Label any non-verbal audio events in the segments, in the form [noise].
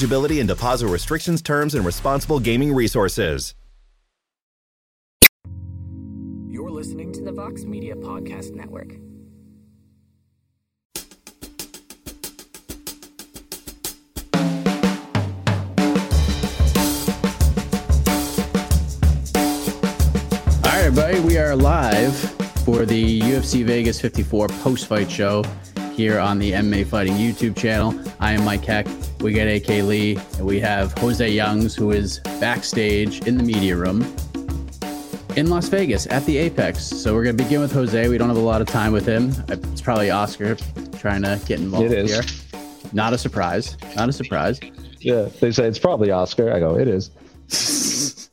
eligibility and deposit restrictions, terms, and responsible gaming resources. You're listening to the Vox Media Podcast Network. All right, everybody, we are live for the UFC Vegas 54 post fight show here on the MMA Fighting YouTube channel. I am Mike Heck. We get AK Lee, and we have Jose Youngs, who is backstage in the media room in Las Vegas at the Apex. So we're going to begin with Jose. We don't have a lot of time with him. It's probably Oscar trying to get involved here. Not a surprise. Not a surprise. Yeah, they say it's probably Oscar. I go, it is. [laughs]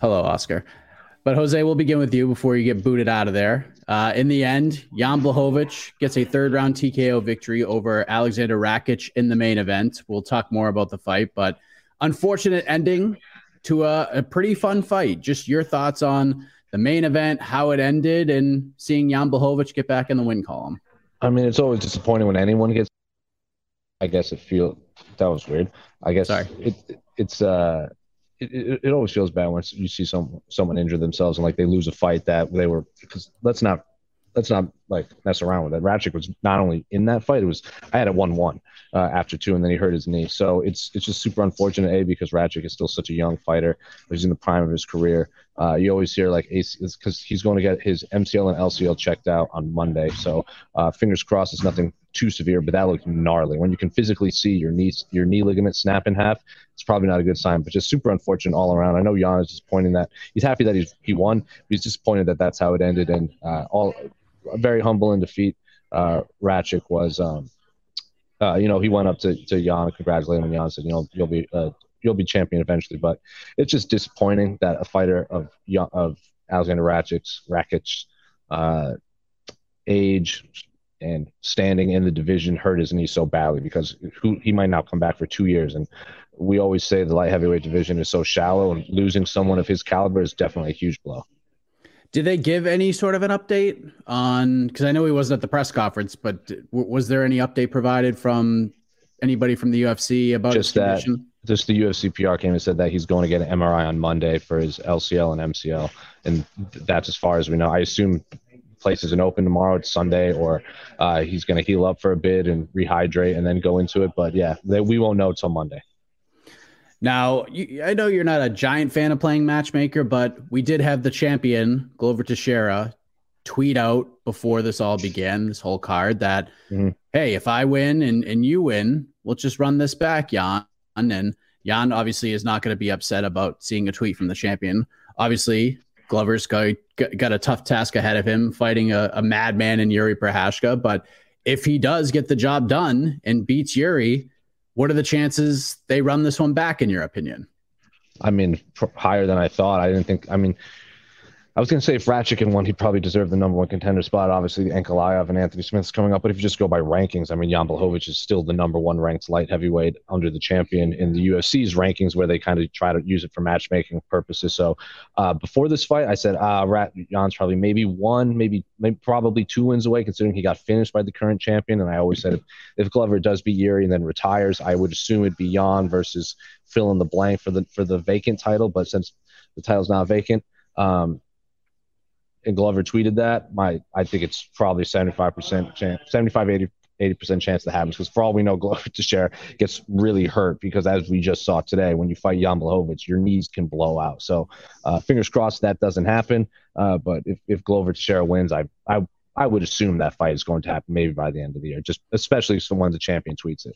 Hello, Oscar. But Jose, we'll begin with you before you get booted out of there. Uh, in the end, Jan Blachowicz gets a third round TKO victory over Aleksandar Rakic in the main event. We'll talk more about the fight, but unfortunate ending to a, a pretty fun fight. Just your thoughts on the main event, how it ended, and seeing Jan Blachowicz get back in the win column. I mean, it's always disappointing when anyone gets. I guess it feel that was weird. I guess Sorry. It, it's uh it, it, always feels bad when you see some someone injure themselves and like they lose a fight that they were because let's not let's not like mess around with it. Rakic was not only in that fight; it was I had it one one uh, after two, and then he hurt his knee. So it's it's just super unfortunate, a because Rakic is still such a young fighter. He's in the prime of his career. Uh, you always hear like because he's going to get his MCL and LCL checked out on Monday. So uh, fingers crossed, it's nothing too severe, but that looked gnarly. When you can physically see your knee your knee ligament snap in half, it's probably not a good sign. But just super unfortunate all around. I know Jan is pointing that he's happy that he's he won. He's disappointed that that's how it ended, and uh, all very humble in defeat. Uh, Rakic was, um, uh, you know, he went up to to Jan and congratulated him. Jan said, you know, you'll be uh, you'll be champion eventually. But it's just disappointing that a fighter of of Aleksandar Rakic's Rakic's uh, age and standing in the division hurt his knee so badly because who, he might not come back for two years. And we always say the light heavyweight division is so shallow, and losing someone of his caliber is definitely a huge blow. Did they give any sort of an update on? Because I know he wasn't at the press conference, but was there any update provided from anybody from the UFC about just that? Just the UFC PR came and said that he's going to get an MRI on Monday for his LCL and MCL, and that's as far as we know. I assume place isn't open tomorrow. It's Sunday, or uh, he's going to heal up for a bit and rehydrate and then go into it. But yeah, they, we won't know till Monday. Now, you, I know you're not a giant fan of playing matchmaker, but we did have the champion, Glover Teixeira, tweet out before this all began, this whole card, that, mm-hmm. hey, if I win and, and you win, we'll just run this back, Jan. And Jan obviously is not going to be upset about seeing a tweet from the champion. Obviously, Glover's got, got a tough task ahead of him fighting a, a madman in Jiri Prochazka. But if he does get the job done and beats Jiri, what are the chances they run this one back, in your opinion? I mean, higher than I thought. I didn't think. I mean, I was going to say if Rakic won, he'd probably deserve the number one contender spot. Obviously, Ankalaev and Anthony Smith's coming up. But if you just go by rankings, I mean, Jan Blachowicz is still the number one ranked light heavyweight under the champion in the UFC's rankings, where they kind of try to use it for matchmaking purposes. So uh, before this fight, I said, ah, Rat Jan's probably maybe one, maybe, maybe probably two wins away, considering he got finished by the current champion. And I always said if, if Glover does beat Jiri and then retires, I would assume it'd be Jan versus fill in the blank for the for the vacant title. But since the title's not vacant, um, and Glover tweeted that, my I think it's probably 75% chance, 75 80 80% chance that happens because for all we know, [laughs] Glover Teixeira gets really hurt because as we just saw today, when you fight Jan your knees can blow out. So uh, fingers crossed that doesn't happen. Uh, but if, if Glover Teixeira wins, I, I I would assume that fight is going to happen maybe by the end of the year, just especially if someone the champion tweets it.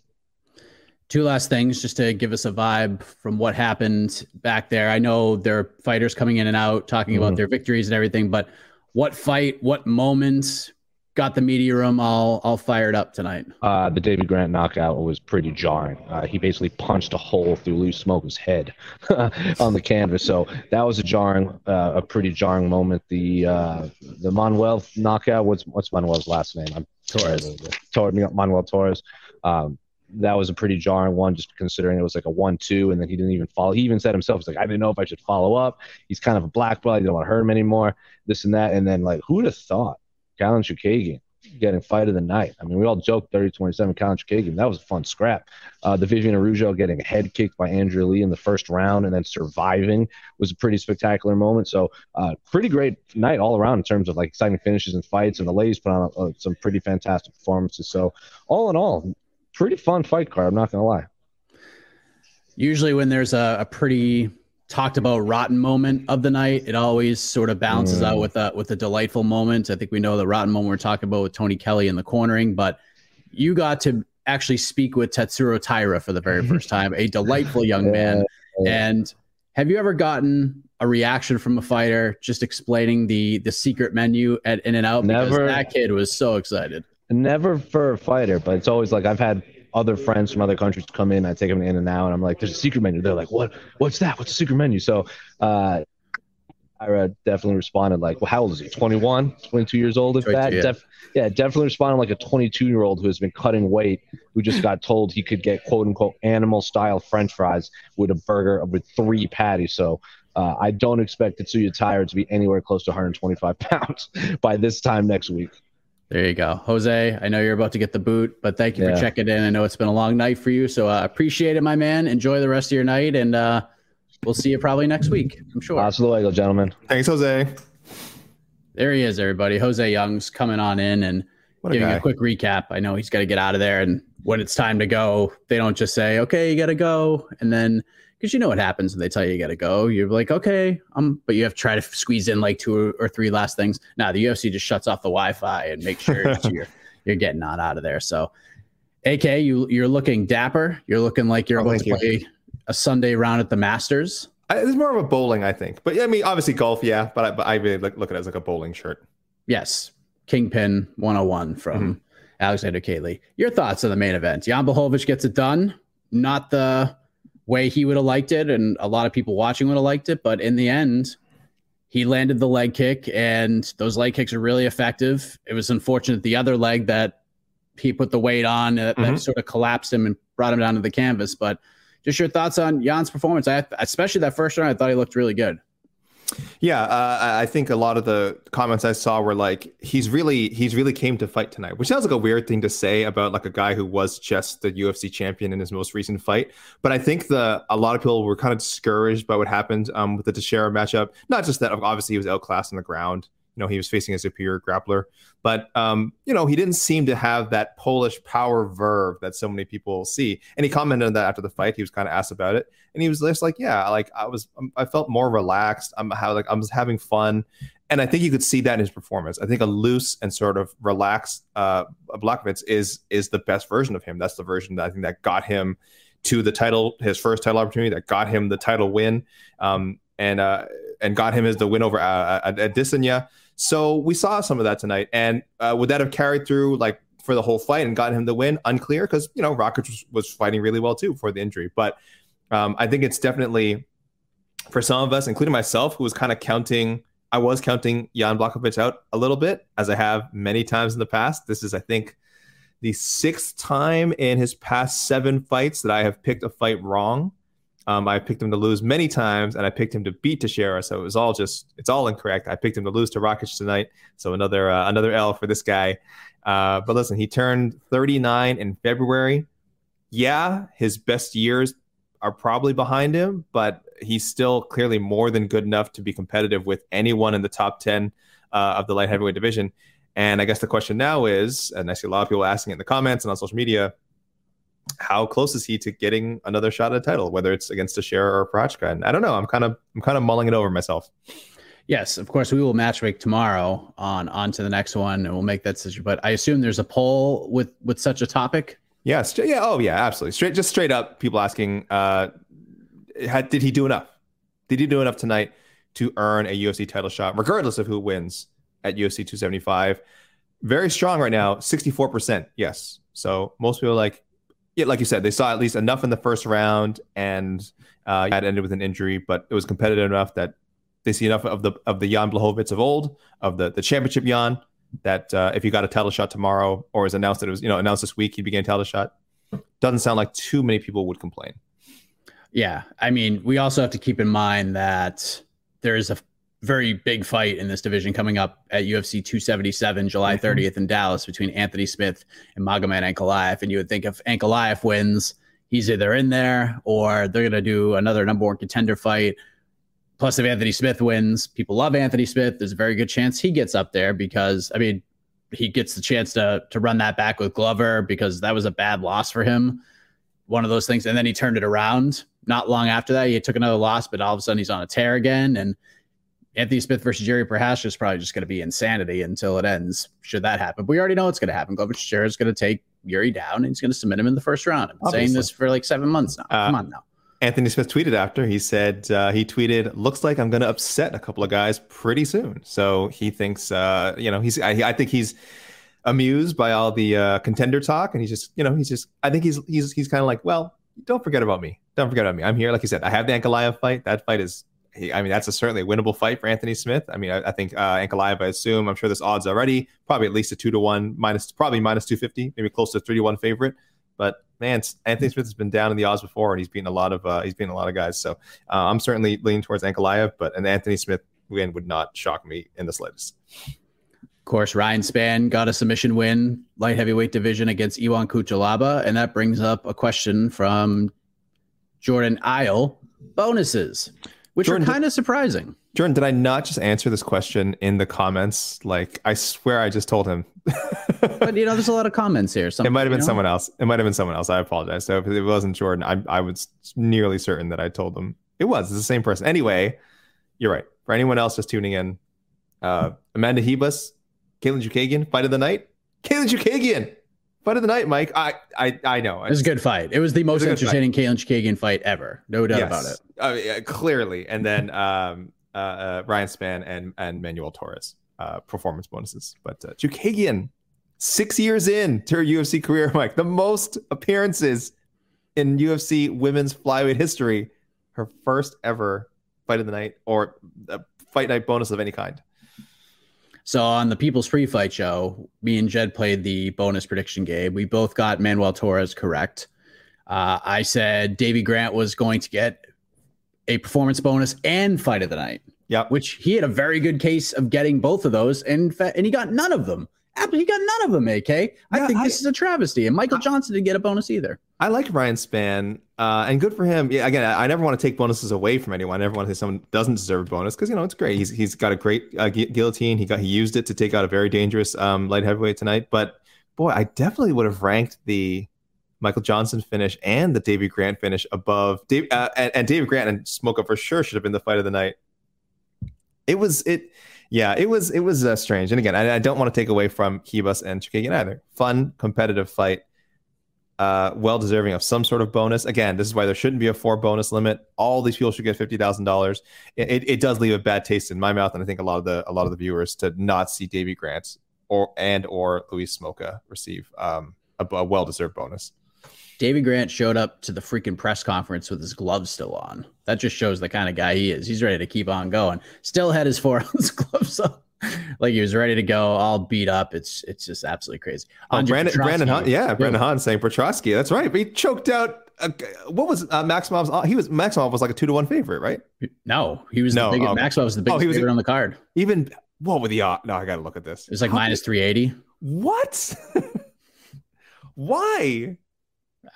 Two last things just to give us a vibe from what happened back there. I know there are fighters coming in and out talking mm-hmm. about their victories and everything, but what fight, what moments got the media room all all fired up tonight? Uh, the David Grant knockout was pretty jarring. Uh, he basically punched a hole through Louis Smolka's head [laughs] on the canvas, so that was a jarring, uh, a pretty jarring moment. The uh, the Manuel knockout. What's what's Manuel's last name? I'm Torres. Torres. Manuel Torres. Um, that was a pretty jarring one, just considering it was like a one-two, and then he didn't even follow. He even said himself, "He's like, I didn't know if I should follow up. He's kind of a black belt. I don't want to hurt him anymore. This and that." And then like, who would have thought Katlyn Chookagian getting fight of the night. I mean, we all joked 30-27 Katlyn Chookagian. That was a fun scrap. Uh, the Viviane Araujo getting head kicked by Andrea Lee in the first round and then surviving was a pretty spectacular moment. So uh, pretty great night all around in terms of like exciting finishes and fights. And the ladies put on uh, some pretty fantastic performances. So all in all, pretty fun fight card. I'm not going to lie. Usually when there's a, a pretty talked about rotten moment of the night. It always sort of balances mm. out with a with a delightful moment. I think we know the rotten moment we're talking about with Tony Kelly in the cornering, but you got to actually speak with Tatsuro Taira for the very [laughs] first time, a delightful young man. And have you ever gotten a reaction from a fighter just explaining the the secret menu at In and Out? Never. that kid was so excited. Never for a fighter, but it's always like I've had other friends from other countries come in. I take them in and out, and I'm like, "There's a secret menu." They're like, "What? What's that? What's a secret menu?" So, uh, Ira definitely responded like, "Well, how old is he? 21, 22 years old? If that, yeah. Def- yeah, definitely responded like a 22 year old who has been cutting weight, who just got told he could get quote unquote animal style French fries with a burger with three patties. So." Uh, I don't expect Tatsuro Taira to be anywhere close to 125 pounds [laughs] by this time next week. There you go. Jose, I know you're about to get the boot, but thank you yeah. for checking in. I know it's been a long night for you, so I uh, appreciate it, my man. Enjoy the rest of your night, and uh, we'll see you probably next week, I'm sure. Hasta luego, gentlemen. Thanks, Jose. There he is, everybody. Jose Young's coming on in and a giving guy. a quick recap. I know he's got to get out of there, and when it's time to go, they don't just say, okay, you got to go, and then – because you know what happens when they tell you you got to go. You're like, okay, um, but you have to try to squeeze in like two or three last things. Now the UFC just shuts off the Wi-Fi and make sure [laughs] you're you're getting on out of there. So, AK, you you're looking dapper. You're looking like you're oh, about to you. play a Sunday round at the Masters. I, it's more of a bowling, I think. But yeah, I mean, obviously golf, yeah. But I, but I really look, look at it as like a bowling shirt. Yes, Kingpin 101 from mm-hmm. Alexander K. Lee. Your thoughts on the main event? Jan Blachowicz gets it done. Not the way he would have liked it, and a lot of people watching would have liked it. But in the end, he landed the leg kick, and those leg kicks are really effective. It was unfortunate the other leg that he put the weight on that, mm-hmm. that sort of collapsed him and brought him down to the canvas. But just your thoughts on Jan's performance? I, especially that first round, I thought he looked really good. Yeah, uh, I think a lot of the comments I saw were like, he's really he's really came to fight tonight, which sounds like a weird thing to say about like a guy who was just the UFC champion in his most recent fight. But I think the a lot of people were kind of discouraged by what happened um, with the Teixeira matchup. Not just that, obviously he was outclassed on the ground, you know he was facing a superior grappler. But um, you know he didn't seem to have that polish power verve that so many people see. And he commented on that after the fight. He was kind of asked about it. And he was just like yeah like i was um, i felt more relaxed. I'm how like i was having fun. And i think you could see that in his performance. I think a loose and sort of relaxed uh Blachowicz is is the best version of him. That's the version that i think that got him to the title his first title opportunity that got him the title win um and uh and got him as the win over uh, Adesanya. So we saw some of that tonight. And uh, would that have carried through like for the whole fight and gotten him the win? Unclear because, you know, Rakic was, was, fighting really well too for the injury. But um, I think it's definitely for some of us, including myself, who was kind of counting. I was counting Jan Blachowicz out a little bit, as I have many times in the past. This is, I think, the sixth time in his past seven fights that I have picked a fight wrong. Um, I picked him to lose many times, and I picked him to beat Teixeira. So it was all just it's all incorrect. I picked him to lose to Rakic tonight. So another uh, another L for this guy. Uh, but listen, he turned 39 in February. Yeah, his best years are probably behind him, but he's still clearly more than good enough to be competitive with anyone in the top 10 uh, of the light heavyweight division. And I guess the question now is, and I see a lot of people asking it in the comments and on social media, how close is he to getting another shot at a title, whether it's against Teixeira or Prochazka? And I don't know. I'm kind of I'm kind of mulling it over myself. Yes, of course we will match make tomorrow on on to the next one and we'll make that decision. But I assume there's a poll with with such a topic. Yes. Yeah. Oh yeah. Absolutely. Straight. Just straight up. People asking, uh, had, did he do enough? Did he do enough tonight to earn a UFC title shot, regardless of who wins at UFC 275? Very strong right now. 64 percent. Yes. So most people like yeah, like you said, they saw at least enough in the first round, and uh, had ended with an injury, but it was competitive enough that they see enough of the of the Jan Blachowicz of old, of the the championship Jan, that uh, if he got a title shot tomorrow, or is announced that it was you know announced this week, he began title shot. Doesn't sound like too many people would complain. Yeah, I mean, we also have to keep in mind that there is a very big fight in this division coming up at UFC 277, July 30th mm-hmm. in Dallas between Anthony Smith and Magomed Ankalaev. And you would think if Ankalaev wins, he's either in there or they're going to do another number one contender fight. Plus, if Anthony Smith wins, people love Anthony Smith. There's a very good chance he gets up there because, I mean, he gets the chance to to run that back with Glover because that was a bad loss for him. One of those things, and then he turned it around. Not long after that, he took another loss, but all of a sudden he's on a tear again. And Anthony Smith versus Jiri Prochazka is probably just going to be insanity until it ends. Should that happen, but we already know it's going to happen. Glover Teixeira is going to take Jiri down and he's going to submit him in the first round. I've been saying this for like seven months now. Uh, Come on now. Anthony Smith tweeted after he said uh, he tweeted, "Looks like I'm going to upset a couple of guys pretty soon." So he thinks, uh, you know, he's. I, I, think he's amused by all the uh, contender talk, and he's just, you know, he's just. I think he's he's he's kind of like, well, don't forget about me. Don't forget about me. I'm here. Like you said, I have the Ankalaev fight. That fight is I mean, that's a certainly a winnable fight for Anthony Smith. I mean, I, I think uh, Ankalaev, I assume, I'm sure there's odds already, probably at least a two to one, minus probably minus 250, maybe close to three to one favorite. But man, Anthony Smith has been down in the odds before, and he's beaten a lot of uh, he's beaten a lot of guys. So uh, I'm certainly leaning towards Ankalaev, but an Anthony Smith win would not shock me in the slightest. Of course, Ryan Spann got a submission win, light heavyweight division against Ion Cutelaba, and that brings up a question from Jordan Isle. Bonuses which Jordan, are kind of surprising. Jordan, did I not just answer this question in the comments? Like, I swear I just told him. [laughs] but you know, there's a lot of comments here. It might have been know? someone else. It might have been someone else. I apologize. So if it wasn't Jordan, I, I was nearly certain that I told them it was. It's the same person. Anyway, you're right. For anyone else just tuning in, uh, Amanda Ribas, Katlyn Chookagian, fight of the night. Katlyn Chookagian Fight of the night, Mike. I I, I know. It was a good fight. It was the most was entertaining Katlyn Chookagian fight ever. No doubt yes. about it. Uh, yeah, clearly. And then [laughs] um, uh, uh, Ryan Spann and and Manuel Torres uh, performance bonuses. But uh, Chookagian, six years in to her UFC career, Mike, the most appearances in UFC women's flyweight history. Her first ever fight of the night or a fight night bonus of any kind. So on the People's Free Fight show, me and Jed played the bonus prediction game. We both got Manuel Torres correct. Uh, I said Davey Grant was going to get a performance bonus and fight of the night. Yeah, which he had a very good case of getting both of those, and and he got none of them. He got none of them. AK, I yeah, think I, this is a travesty, and Michael Johnson didn't get a bonus either. I like Ryan Spann, uh, and good for him. Yeah, again, I, I, never want to take bonuses away from anyone. I never want to say someone doesn't deserve a bonus because you know it's great. He's he's got a great uh, gu- guillotine. He got he used it to take out a very dangerous um, light heavyweight tonight. But boy, I definitely would have ranked the Michael Johnson finish and the David Grant finish above Dave uh, and, and David Grant and Smolka for sure should have been the fight of the night. It was it yeah, it was it was uh, strange. And again, I, I, don't want to take away from Ribas and Chookagian either. Fun, competitive fight, uh, well deserving of some sort of bonus. Again, this is why there shouldn't be a four bonus limit. All these people should get fifty thousand dollars. It, it does leave a bad taste in my mouth, and I think a lot of the a lot of the viewers to not see Davey Grant or and or Louis Smolka receive um, a, a well deserved bonus. Davey Grant showed up to the freaking press conference with his gloves still on. That just shows the kind of guy he is. He's ready to keep on going. Still had his four ounce [laughs] gloves on. [laughs] like he was ready to go, all beat up. It's it's just absolutely crazy. Oh, Brandon, Brandon Hahn, yeah, Brandon Hahn saying Petroski. That's right. But he choked out. Uh, what was uh, Maximov's? He was Maximov was like a two to one favorite, right? No, he was no, the biggest. Okay. Maximov was the biggest oh, he was, favorite on the card. Even what were the? Uh, no, I got to look at this. It was like minus three eighty. What? [laughs] Why?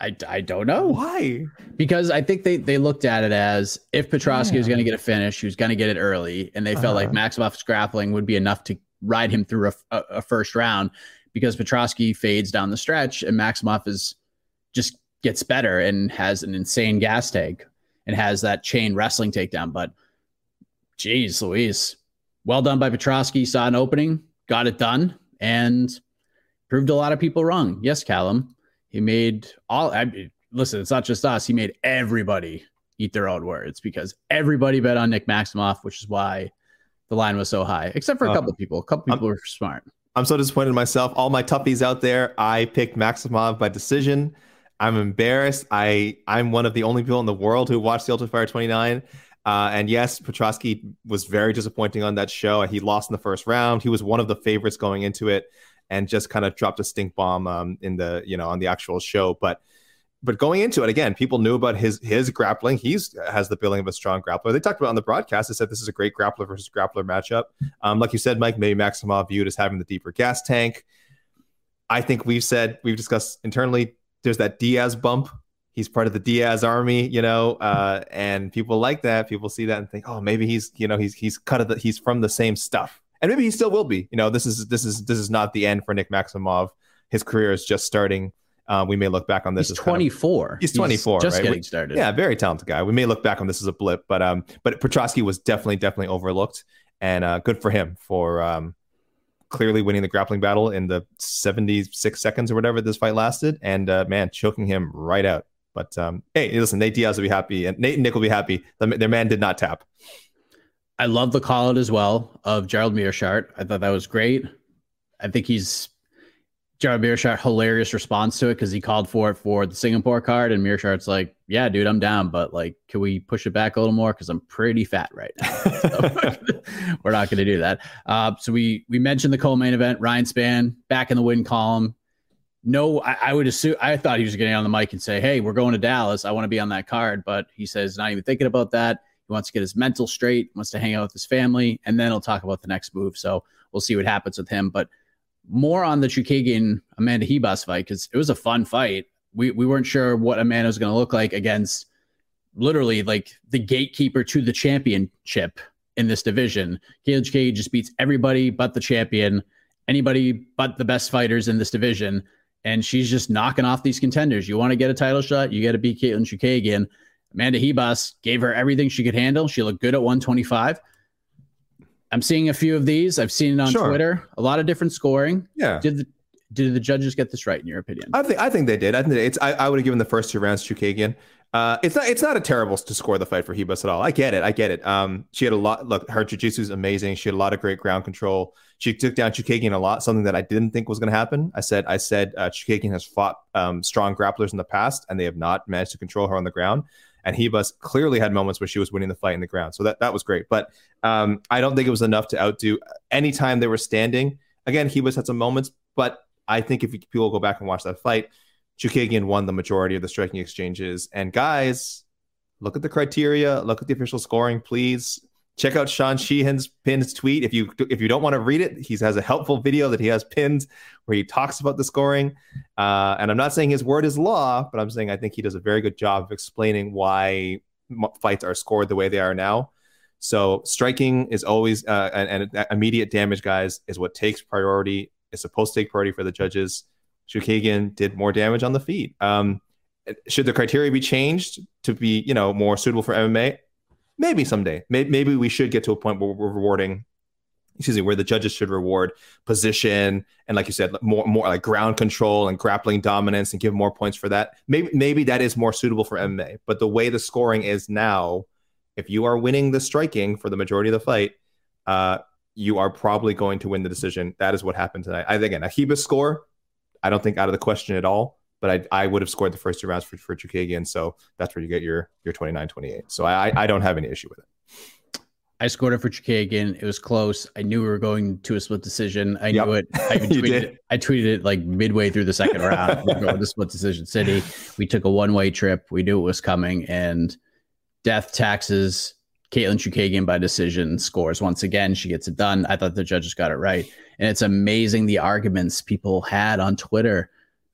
I, I don't know why because I think they they looked at it as if Petroski yeah. was going to get a finish, he was going to get it early, and they uh-huh. felt like uh-huh. Maximov's grappling would be enough to ride him through a, a, a first round because Petroski fades down the stretch and Maximov is just gets better and has an insane gas tank and has that chain wrestling takedown. But geez, Louise, well done by Petroski. Saw an opening, got it done, and proved a lot of people wrong. Yes, Callum, he made all. I, mean, listen, it's not just us. He made everybody eat their own words because everybody bet on Nick Maximov, which is why the line was so high, except for a uh, couple uh, people. A couple people I'm, were smart. I'm so disappointed in myself. All my toughies out there, I picked Maximov by decision. I'm embarrassed. I I'm one of the only people in the world who watched the Ultimate Fighter 29. Uh, and yes, Petroski was very disappointing on that show. He lost in the first round. He was one of the favorites going into it, and just kind of dropped a stink bomb um, in the you know on the actual show. But but going into it again, people knew about his his grappling. He's has the billing of a strong grappler. They talked about on the broadcast. They said this is a great grappler versus grappler matchup. Um, like you said, Mike, maybe Maximov viewed as having the deeper gas tank. I think we've said we've discussed internally. There's that Diaz bump he's part of the Diaz army, you know, uh, and people like that. People see that and think, oh, maybe he's, you know, he's he's cut of the, he's from the same stuff, and maybe he still will be. You know, this is this is this is not the end for Nick Maximov. His career is just starting. Uh, we may look back on this. He's 24. Kind of, he's 24. He's just right? getting we, started. Yeah, very talented guy. We may look back on this as a blip, but um, but Petroski was definitely definitely overlooked, and uh, good for him for um, clearly winning the grappling battle in the 76 seconds or whatever this fight lasted, and uh, man, choking him right out. But um, hey, listen, Nate Diaz will be happy, and Nate and Nick will be happy. The, their man did not tap. I love the call out as well of Gerald Meerschaert. I thought that was great. I think he's Gerald Meerschaert hilarious response to it because he called for it for the Singapore card, and Meerschaert's like, "Yeah, dude, I'm down, but like, can we push it back a little more? Because I'm pretty fat right now. [laughs] So [laughs] we're not going to do that." Uh, so we we mentioned the co-main event. Ryan Spann back in the win column no, I, I, would assume I thought he was getting on the mic and say, Hey, we're going to Dallas. I want to be on that card. But he says not even thinking about that. He wants to get his mental straight, wants to hang out with his family, and then he'll talk about the next move. So we'll see what happens with him. But more on the Chookagian Amanda Ribas fight, because it was a fun fight. We we weren't sure what Amanda was going to look like against literally like the gatekeeper to the championship in this division. Chookagian just beats everybody but the champion, anybody but the best fighters in this division and she's just knocking off these contenders. You want to get a title shot, you got to beat Katlyn Chookagian. Amanda Ribas gave her everything she could handle. She looked good at 125. I'm seeing a few of these. I've seen it on sure. Twitter. A lot of different scoring. Yeah. Did the did the judges get this right in your opinion? I think I think they did. I think it's I, I would have given the first two rounds to Chookagian. Uh, it's not it's not a terrible to score the fight for Ribas at all. I get it. I get it. Um, she had a lot. Look, her jiu-jitsu is amazing. She had a lot of great ground control. She took down Chookagian a lot, something that I didn't think was going to happen. I said I said uh, Chookagian has fought um, strong grapplers in the past, and they have not managed to control her on the ground. And Ribas clearly had moments where she was winning the fight in the ground, so that that was great. But um, I don't think it was enough to outdo. Anytime they were standing, again, Ribas had some moments, but I think if people go back and watch that fight Chookagian won the majority of the striking exchanges. And guys, look at the criteria, look at the official scoring, please. Check out Sean Sheehan's pinned tweet. If you if you don't want to read it, he has a helpful video that he has pinned where he talks about the scoring. Uh, and I'm not saying his word is law, but I'm saying I think he does a very good job of explaining why fights are scored the way they are now. So striking is always uh, and, and immediate damage, guys, is what takes priority. It's supposed to take priority for the judges. Chookagian did more damage on the feet. Um, should the criteria be changed to be, you know, more suitable for MMA? Maybe someday. Maybe, we should get to a point where we're rewarding, excuse me, where the judges should reward position and, like you said, more more like ground control and grappling dominance and give more points for that. Maybe maybe that is more suitable for MMA. But the way the scoring is now, if you are winning the striking for the majority of the fight, uh, you are probably going to win the decision. That is what happened tonight. I again, a Ribas score I don't think out of the question at all. But I, I would have scored the first two rounds for, for Chookagian. So that's where you get your your 29 28. So I, I don't have any issue with it. I scored it for Chookagian. It was close. I knew we were going to a split decision. I yep. knew it. [laughs] I tweeted it. I tweeted it like midway through the second round. we're going to split decision city. We took a one way trip. We knew it was coming, and death taxes. Katlyn Chookagian by decision scores once again. She gets it done. I thought the judges got it right. And it's amazing the arguments people had on Twitter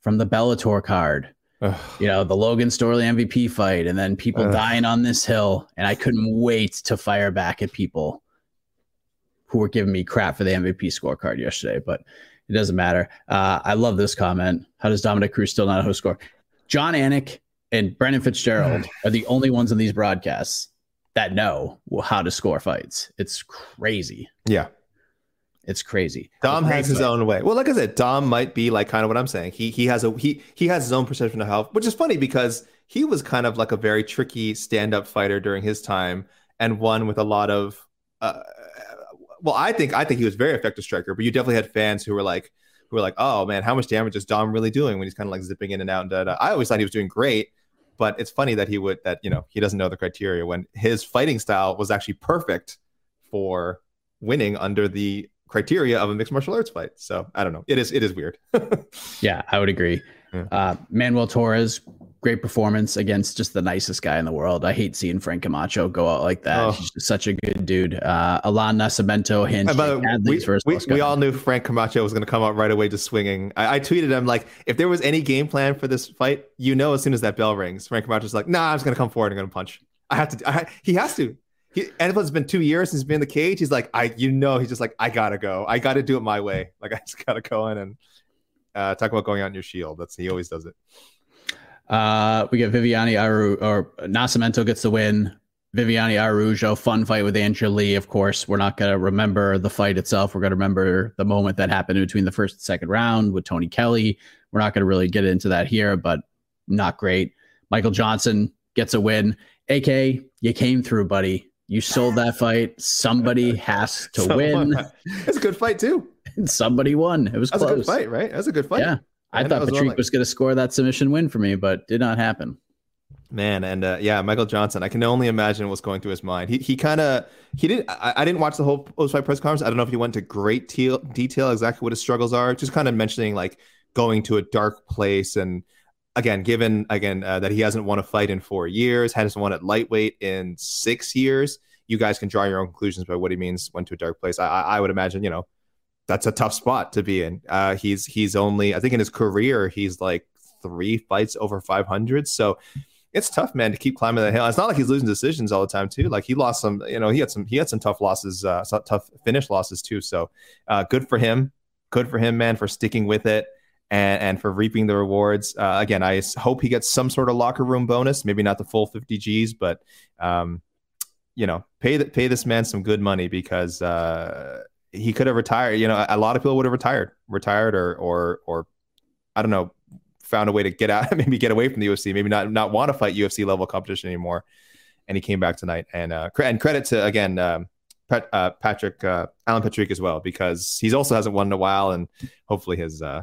from the Bellator card. Ugh. You know, the Logan Storley MVP fight, and then people Ugh. dying on this hill. And I couldn't wait to fire back at people. who were giving me crap for the MVP scorecard yesterday, but it doesn't matter. Uh, I love this comment. How does Dominick Cruz still not how score? Jon Anik and Brendan Fitzgerald [sighs] are the only ones in these broadcasts that know how to score fights. It's crazy. Yeah. It's crazy. Dom has his own way. Well, like I said, Dom might be like kind of what I'm saying. He he has a he he has his own perception of health, which is funny because he was kind of like a very tricky stand-up fighter during his time and one with a lot of uh, well, I think I think he was very effective striker, but you definitely had fans who were like who were like, "Oh man, how much damage is Dom really doing when he's kind of like zipping in and out?" And da, da. I always thought he was doing great, but it's funny that he would that you know he doesn't know the criteria when his fighting style was actually perfect for winning under the criteria of a mixed martial arts fight. So I don't know. It is it is weird. [laughs] yeah, I would agree. Yeah. Uh, Manuel Torres great performance against just the nicest guy in the world. I hate seeing Frank Camacho go out like that. Oh. He's just such a good dude. Uh, Alan Nascimento handshake. We, we, we all knew Frank Camacho was going to come out right away just swinging. I, I, tweeted him like, if there was any game plan for this fight, you know, as soon as that bell rings, Frank Camacho's like, nah, I'm just going to come forward and going to punch. I have to. I, he has to. He, and it's been two years since he's been in the cage. He's like, I, you know, he's just like, I gotta go. I gotta do it my way. Like I just gotta go in and uh, talk about going out in your shield. That's he always does it. Uh, we get Viviani Aru or Nascimento gets the win. Viviane Araujo, fun fight with Angela Lee. Of course, we're not going to remember the fight itself. We're going to remember the moment that happened between the first and second round with Tony Kelly. We're not going to really get into that here, but not great. Michael Johnson gets a win. AK, you came through, buddy. You sold that fight. Somebody [laughs] has to Someone, win. [laughs] It's a good fight too. Somebody won. It was That's close. a good fight, right? That's a good fight. Yeah. I, I thought Patrick was, was going to score that submission win for me, but did not happen. Man, and uh, yeah, Michael Johnson. I can only imagine what's going through his mind. He he kind of he didn't. I, I, didn't watch the whole post fight press conference. I don't know if he went to great te- detail exactly what his struggles are. Just kind of mentioning like going to a dark place and again, given again uh, that he hasn't won a fight in four years, hasn't won at lightweight in six years. You guys can draw your own conclusions by what he means went to a dark place. I, I would imagine, you know, that's a tough spot to be in. Uh, he's he's only I think in his career he's like three fights over 500. So it's tough, man, to keep climbing that hill. It's not like he's losing decisions all the time too. Like he lost some, you know, he had some he had some tough losses, uh, tough finish losses too. So uh, good for him. Good for him, man, for sticking with it. And, and for reaping the rewards. Uh, again, I hope he gets some sort of locker room bonus, maybe not the full 50 G's, but um, you know, pay the, pay this man some good money because uh, he could have retired. You know, a lot of people would have retired, retired, or or or I don't know, found a way to get out, [laughs] maybe get away from the UFC, maybe not not want to fight UFC level competition anymore. And he came back tonight, and uh, and credit to again um, Pat, uh, Patrick uh, Alan Patrick as well because he's also hasn't won in a while, and hopefully his uh,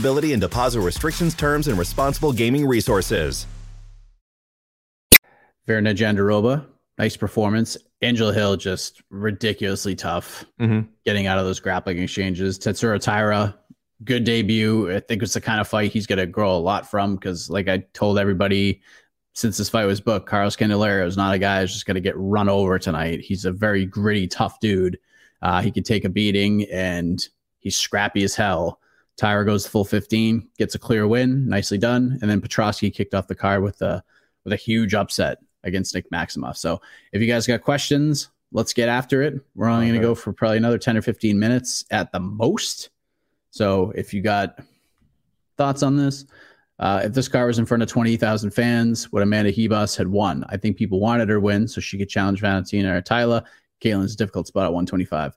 eligibility and deposit restrictions, terms, and responsible gaming resources. Virna Jandiroba, nice performance. Angela Hill just ridiculously tough mm-hmm. getting out of those grappling exchanges. Tatsuro Taira, good debut. I think it's the kind of fight he's going to grow a lot from because, like I told everybody since this fight was booked, Carlos Candelario is not a guy who's just going to get run over tonight. He's a very gritty, tough dude. Uh, he can take a beating and he's scrappy as hell. Taira goes full 15, gets a clear win, nicely done. And then Petroski kicked off the card with a with a huge upset against Nick Maximov. So if you guys got questions, let's get after it. We're only going to go for probably another 10 or 15 minutes at the most. So if you got thoughts on this. Uh, if this car was in front of 20,000 fans, would Amanda Ribas had won? I think people wanted her win so she could challenge Valentina or Taila. Katlyn's a difficult spot at 125.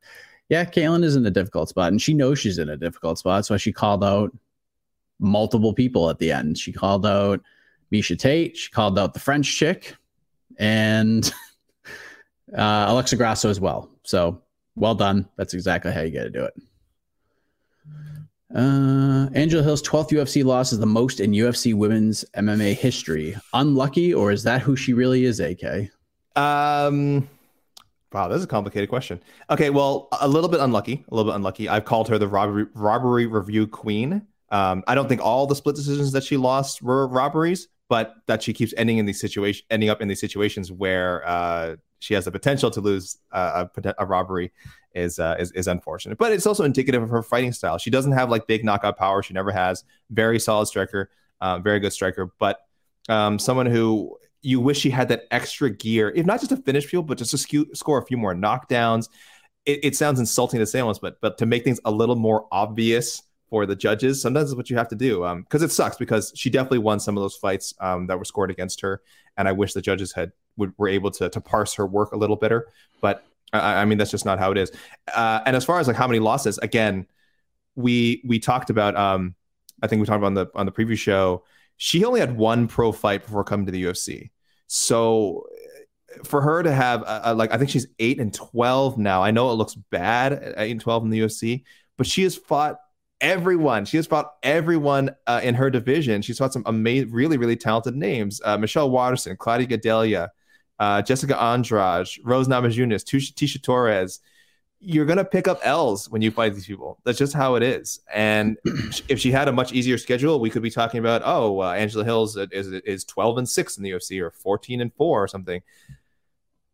Yeah, Katlyn is in a difficult spot, and she knows she's in a difficult spot. So she called out multiple people at the end. She called out Miesha Tate. She called out the French chick, and [laughs] uh, Alexa Grasso as well. So well done. That's exactly how you got to do it. Uh, Angela Hill's 12th UFC loss is the most in UFC women's MMA history. Unlucky, or is that who she really is, AK? Um, wow, this is a complicated question. Okay, well, a little bit unlucky. A little bit unlucky. I've called her the robbery, robbery review queen. Um, I don't think all the split decisions that she lost were robberies, but that she keeps ending in these situations, ending up in these situations where uh, she has the potential to lose uh, a, a robbery is, uh, is is unfortunate. But it's also indicative of her fighting style. She doesn't have like big knockout power. She never has. Very solid striker, uh, very good striker, but um, someone who you wish she had that extra gear, if not just to finish people, but just to score a few more knockdowns. It, it sounds insulting to say almost, but but to make things a little more obvious for the judges, sometimes it's what you have to do. Because um, it sucks because she definitely won some of those fights um, that were scored against her, and I wish the judges had would, were able to to parse her work a little better. But I, I mean, that's just not how it is. Uh, and as far as like how many losses, again, we we talked about. Um, I think we talked about on the on the previous show. She only had one pro fight before coming to the UFC. So for her to have a, a, like I think she's eight and twelve now. I know it looks bad at eight and twelve in the UFC, but she has fought everyone. She has fought everyone uh, in her division. She's fought some amazing, really, really talented names: uh, Michelle Waterson, Claudia Gadelha, uh, Jessica Andrade, Rose Namajunas, Tecia Torres. You're gonna pick up L's when you fight these people. That's just how it is. And [clears throat] if she had a much easier schedule, we could be talking about oh, uh, Angela Hills is is 12 and six in the UFC or 14 and four or something.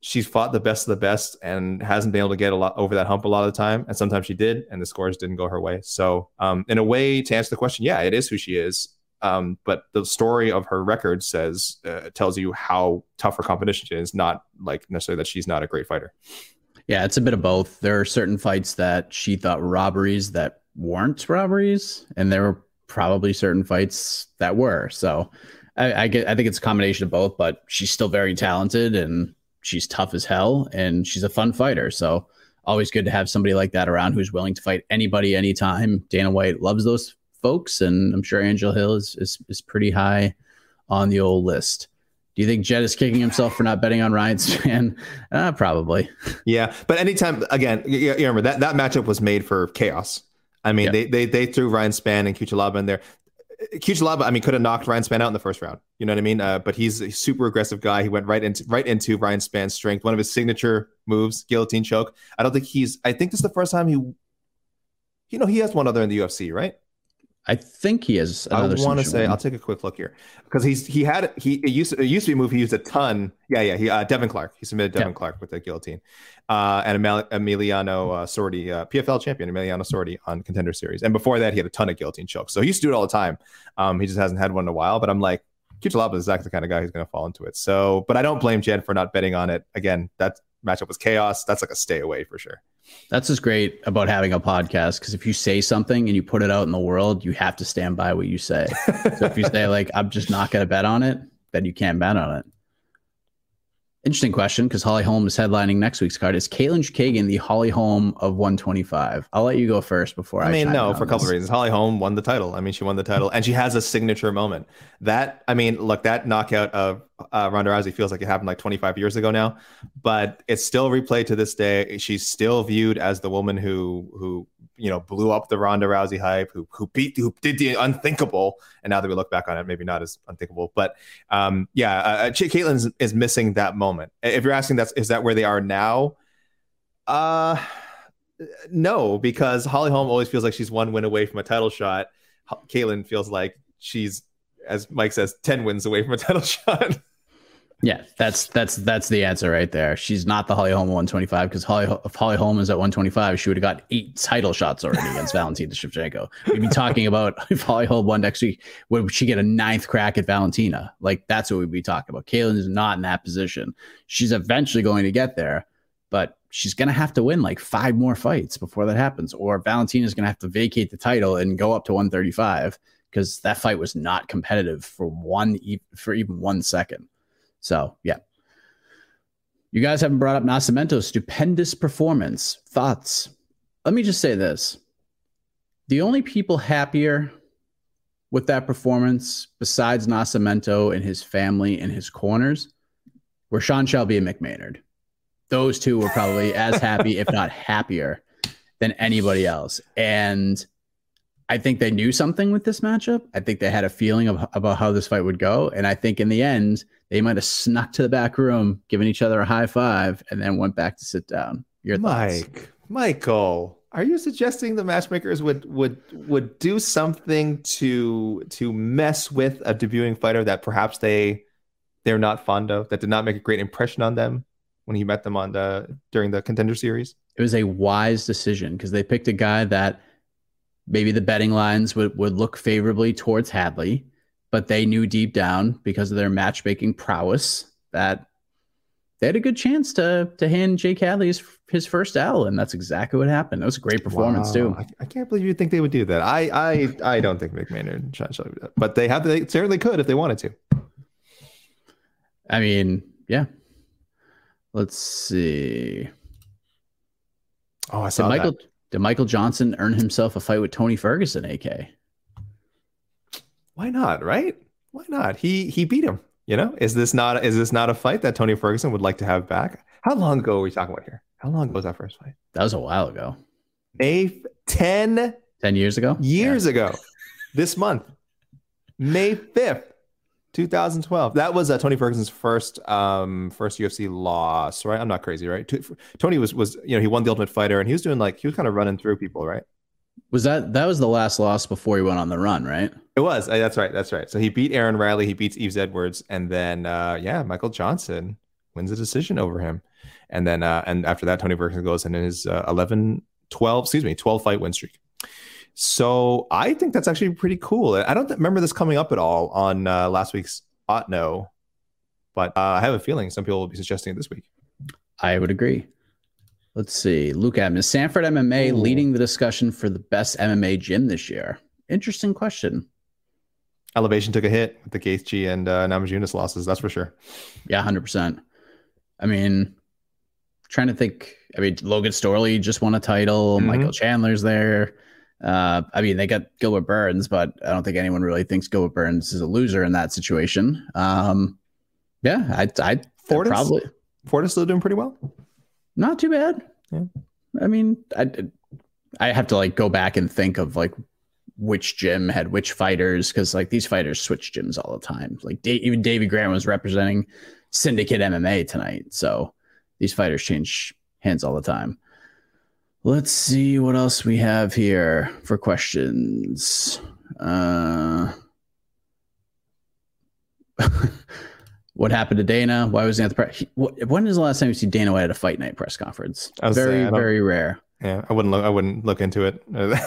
She's fought the best of the best and hasn't been able to get a lot over that hump a lot of the time. And sometimes she did, and the scores didn't go her way. So, um, in a way, to answer the question, yeah, it is who she is. Um, but the story of her record says uh, tells you how tough her competition is, not like necessarily that she's not a great fighter. Yeah, it's a bit of both. There are certain fights that she thought were robberies that weren't robberies, and there were probably certain fights that were. So I, I get, I think it's a combination of both. But she's still very talented, and she's tough as hell, and she's a fun fighter. So always good to have somebody like that around who's willing to fight anybody anytime. Dana White loves those folks, and I'm sure Angel Hill is, is, is pretty high on the old list. Do you think Jed is kicking himself for not betting on Ryan Spann? [laughs] Uh, probably. Yeah, but anytime again, you, you, remember that that matchup was made for chaos. I mean, yeah. they, they they threw Ryan Spann and Cutelaba in there. Cutelaba, I mean, could have knocked Ryan Spann out in the first round. You know what I mean? Uh, but he's a super aggressive guy. He went right into right into Ryan Spann's strength. One of his signature moves, guillotine choke. I don't think he's. I think this is the first time he. You know, he has one other in the UFC, right? I think he has. I want to say. I'll take a quick look here because he's he had he it used to, it used to be a move he used a ton. Yeah, yeah. He uh, Devin Clark. He submitted Devin yeah. Clark with the guillotine, uh, and Emiliano uh, Sordi, uh, PFL champion Emiliano Sordi on Contender Series. And before that, he had a ton of guillotine chokes. So he used to do it all the time. Um, he just hasn't had one in a while. But I'm like, Cutelaba is exactly the kind of guy who's going to fall into it. So, but I don't blame Jed for not betting on it. Again, that matchup was chaos. That's like a stay away for sure. That's what's great about having a podcast because if you say something and you put it out in the world, you have to stand by what you say. so if you say [laughs] like I'm just not going to bet on it, then you can't bet on it. Interesting question because Holly Holm is headlining next week's card. Is Katlyn Chookagian the Holly Holm of 125? I'll let you go first before I. I mean, no, for a couple of reasons. Holly Holm won the title. I mean, she won the title, and she has a signature moment. That I mean, look, that knockout of uh, Ronda Rousey feels like it happened like 25 years ago now, but it's still replayed to this day. She's still viewed as the woman who who you know blew up the Ronda Rousey hype, who who beat who did the unthinkable, and now that we look back on it, maybe not as unthinkable. But um, yeah, uh, uh Katlyn is, is, missing that moment. If you're asking, that's is that where they are now? Uh no, because Holly Holm always feels like she's one win away from a title shot. Katlyn feels like she's, as Mike says, ten wins away from a [laughs] title shot. Yeah, that's that's that's the answer right there. She's not the Holly Holm 125 because Holly if Holly Holm is at 125, she would have got eight title shots already against [laughs] Valentina Shevchenko. We'd be talking about [laughs] if Holly Holm won next week, would she get a ninth crack at Valentina? Like that's what we'd be talking about. Katlyn is not in that position. She's eventually going to get there, but she's going to have to win like five more fights before that happens, or Valentina's going to have to vacate the title and go up to 135 because that fight was not competitive for one for even one second. So yeah. You guys haven't brought up Nascimento's stupendous performance. Thoughts? Let me just say this. The only people happier with that performance, besides Nascimento and his family and his corners, were Sean Shelby and Mick Maynard. Those two were probably as happy, if not happier, than anybody else. And I think they knew something with this matchup. I think they had a feeling of, about how this fight would go. And I think in the end, they might have snuck to the back room, given each other a high five, and then went back to sit down. Your thoughts? Mike, Michael, are you suggesting the matchmakers would would would do something to to mess with a debuting fighter that perhaps they they're not fond of, that did not make a great impression on them when he met them on the during the contender series? It was a wise decision because they picked a guy that maybe the betting lines would, would look favorably towards Hadley, but they knew deep down because of their matchmaking prowess that they had a good chance to to hand Jake Hadley his, his first L, and that's exactly what happened. That was a great performance Wow. too. I, I can't believe you think they would do that. I I I don't think Maynard and Sean Shelby would do that. but they have they certainly could if they wanted to. I mean, yeah. Let's see. Oh, I Did saw Michael that. did Michael Johnson earn himself a fight with Tony Ferguson, AK? Why not? Right? Why not? He he beat him. You know, is this not is this not a fight that Tony Ferguson would like to have back? How long ago are we talking about here? How long ago was that first fight? That was a while ago. May f- 10 Ten years ago? years ago [laughs] this month may 5th 2012 that was uh, tony ferguson's first um first ufc loss right i'm not crazy right tony was was you know he won the ultimate fighter and he was doing like he was kind of running through people right Was that that was the last loss before he went on the run, right? it was uh, that's right that's right so he beat aaron riley he beats yves edwards and then uh yeah michael johnson wins a decision over him and then uh and after that tony ferguson goes in his uh, 11 12 excuse me 12 fight win streak so I think that's actually pretty cool. I don't remember this coming up at all on uh, last week's Ought No, but uh, I have a feeling some people will be suggesting it this week. I would agree. Let's see. Luke Adams, Sanford MMA Ooh. leading the discussion for the best MMA gym this year. Interesting question. Elevation took a hit with the Gaethje and uh, Namajunas losses, that's for sure. Yeah, hundred percent. I mean, trying to think. I mean, Logan Storley just won a title. Mhm. Michael Chandler's there. Uh, I mean, they got Gilbert Burns, but I don't think anyone really thinks Gilbert Burns is a loser in that situation. Um, yeah, I, I Fortis? probably Fortis still doing pretty well. not too bad. Yeah. I mean, I I have to like go back and think of like which gym had which fighters because like these fighters switch gyms all the time. Like da- even Davey Grant was representing Syndicate MMA tonight, so these fighters change hands all the time. Let's see what else we have here for questions. Uh, [laughs] [laughs] what happened to Dana? Why was he at the press? When is the last time you see Dana White at a fight night press conference? Very, saying, very rare. Yeah, I wouldn't look. I wouldn't look into it. [laughs]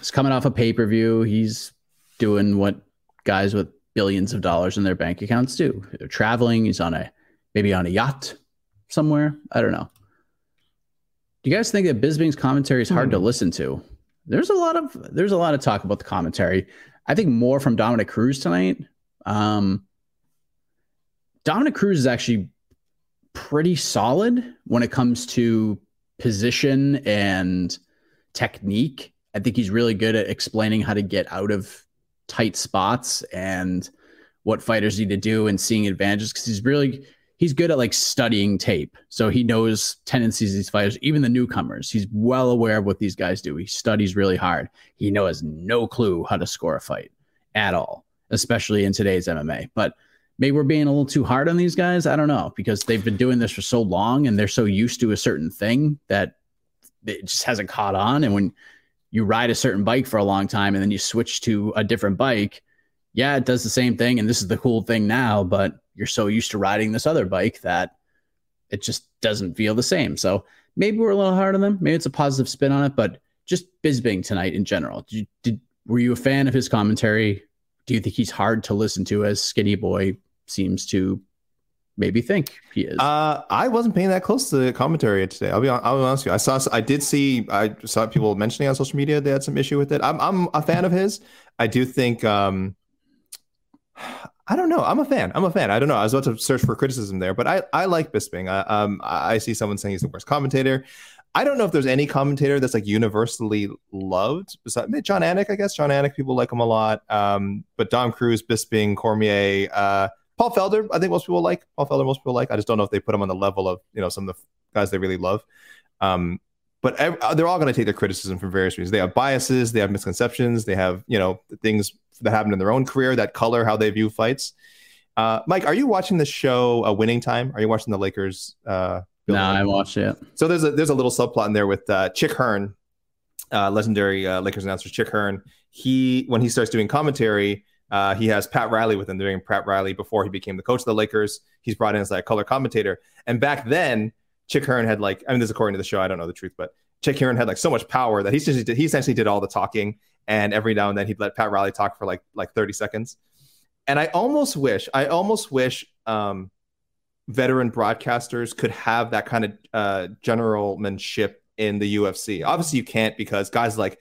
He's coming off a pay per view. He's doing what guys with billions of dollars in their bank accounts do. They're traveling. He's on a maybe on a yacht somewhere. I don't know. Do you guys think that Bisping's commentary is hard to listen to? There's a lot of there's a lot of talk about the commentary. I think more from Dominick Cruz tonight. Um, Dominick Cruz is actually pretty solid when it comes to position and technique. I think he's really good at explaining how to get out of tight spots and what fighters need to do and seeing advantages because he's really he's good at like studying tape. So he knows tendencies these fighters, even the newcomers. He's well aware of what these guys do. He studies really hard. He knows no clue how to score a fight at all, especially in today's MMA. But maybe we're being a little too hard on these guys. I don't know because they've been doing this for so long and they're so used to a certain thing that it just hasn't caught on. And when you ride a certain bike for a long time and then you switch to a different bike, yeah, it does the same thing. And this is the cool thing now, but you're so used to riding this other bike that it just doesn't feel the same. So maybe we're a little hard on them. Maybe it's a positive spin on it, but just Bisping tonight in general. Did you, did, were you a fan of his commentary? Do you think he's hard to listen to as Skinny Boy seems to maybe think he is. Uh, I wasn't paying that close to the commentary today. I'll be I'll be honest with you. I saw I did see I saw people mentioning on social media they had some issue with it. I'm I'm a fan of his. I do think um I don't know. I'm a fan. I'm a fan. I don't know. I was about to search for criticism there, but I, I like Bisping. I, um, I see someone saying he's the worst commentator. I don't know if there's any commentator that's like universally loved. Besides Jon Anik, I guess Jon Anik, people like him a lot. Um, but Dom Cruz, Bisping, Cormier, uh, Paul Felder, I think most people like. Paul Felder, most people like. I just don't know if they put him on the level of you know some of the guys they really love. Um, but they're all going to take their criticism from various reasons. They have biases, they have misconceptions, they have you know things that happened in their own career that color how they view fights. Uh, Mike, are you watching the show uh, Winning Time? Are you watching the Lakers? Uh, no, I watched it. So there's a there's a little subplot in there with uh, Chick Hearn, uh, legendary uh, Lakers announcer Chick Hearn. He when he starts doing commentary, uh, he has Pat Riley with him doing Pat Riley before he became the coach of the Lakers. He's brought in as like color commentator, and back then Chick Hearn had like I mean this is according to the show I don't know the truth, but Chick Hearn had like so much power that he essentially did, he essentially did all the talking, and every now and then he'd let Pat Riley talk for like like 30 seconds. And I almost wish, I almost wish um, veteran broadcasters could have that kind of uh, generalmanship in the UFC. Obviously, you can't because guys like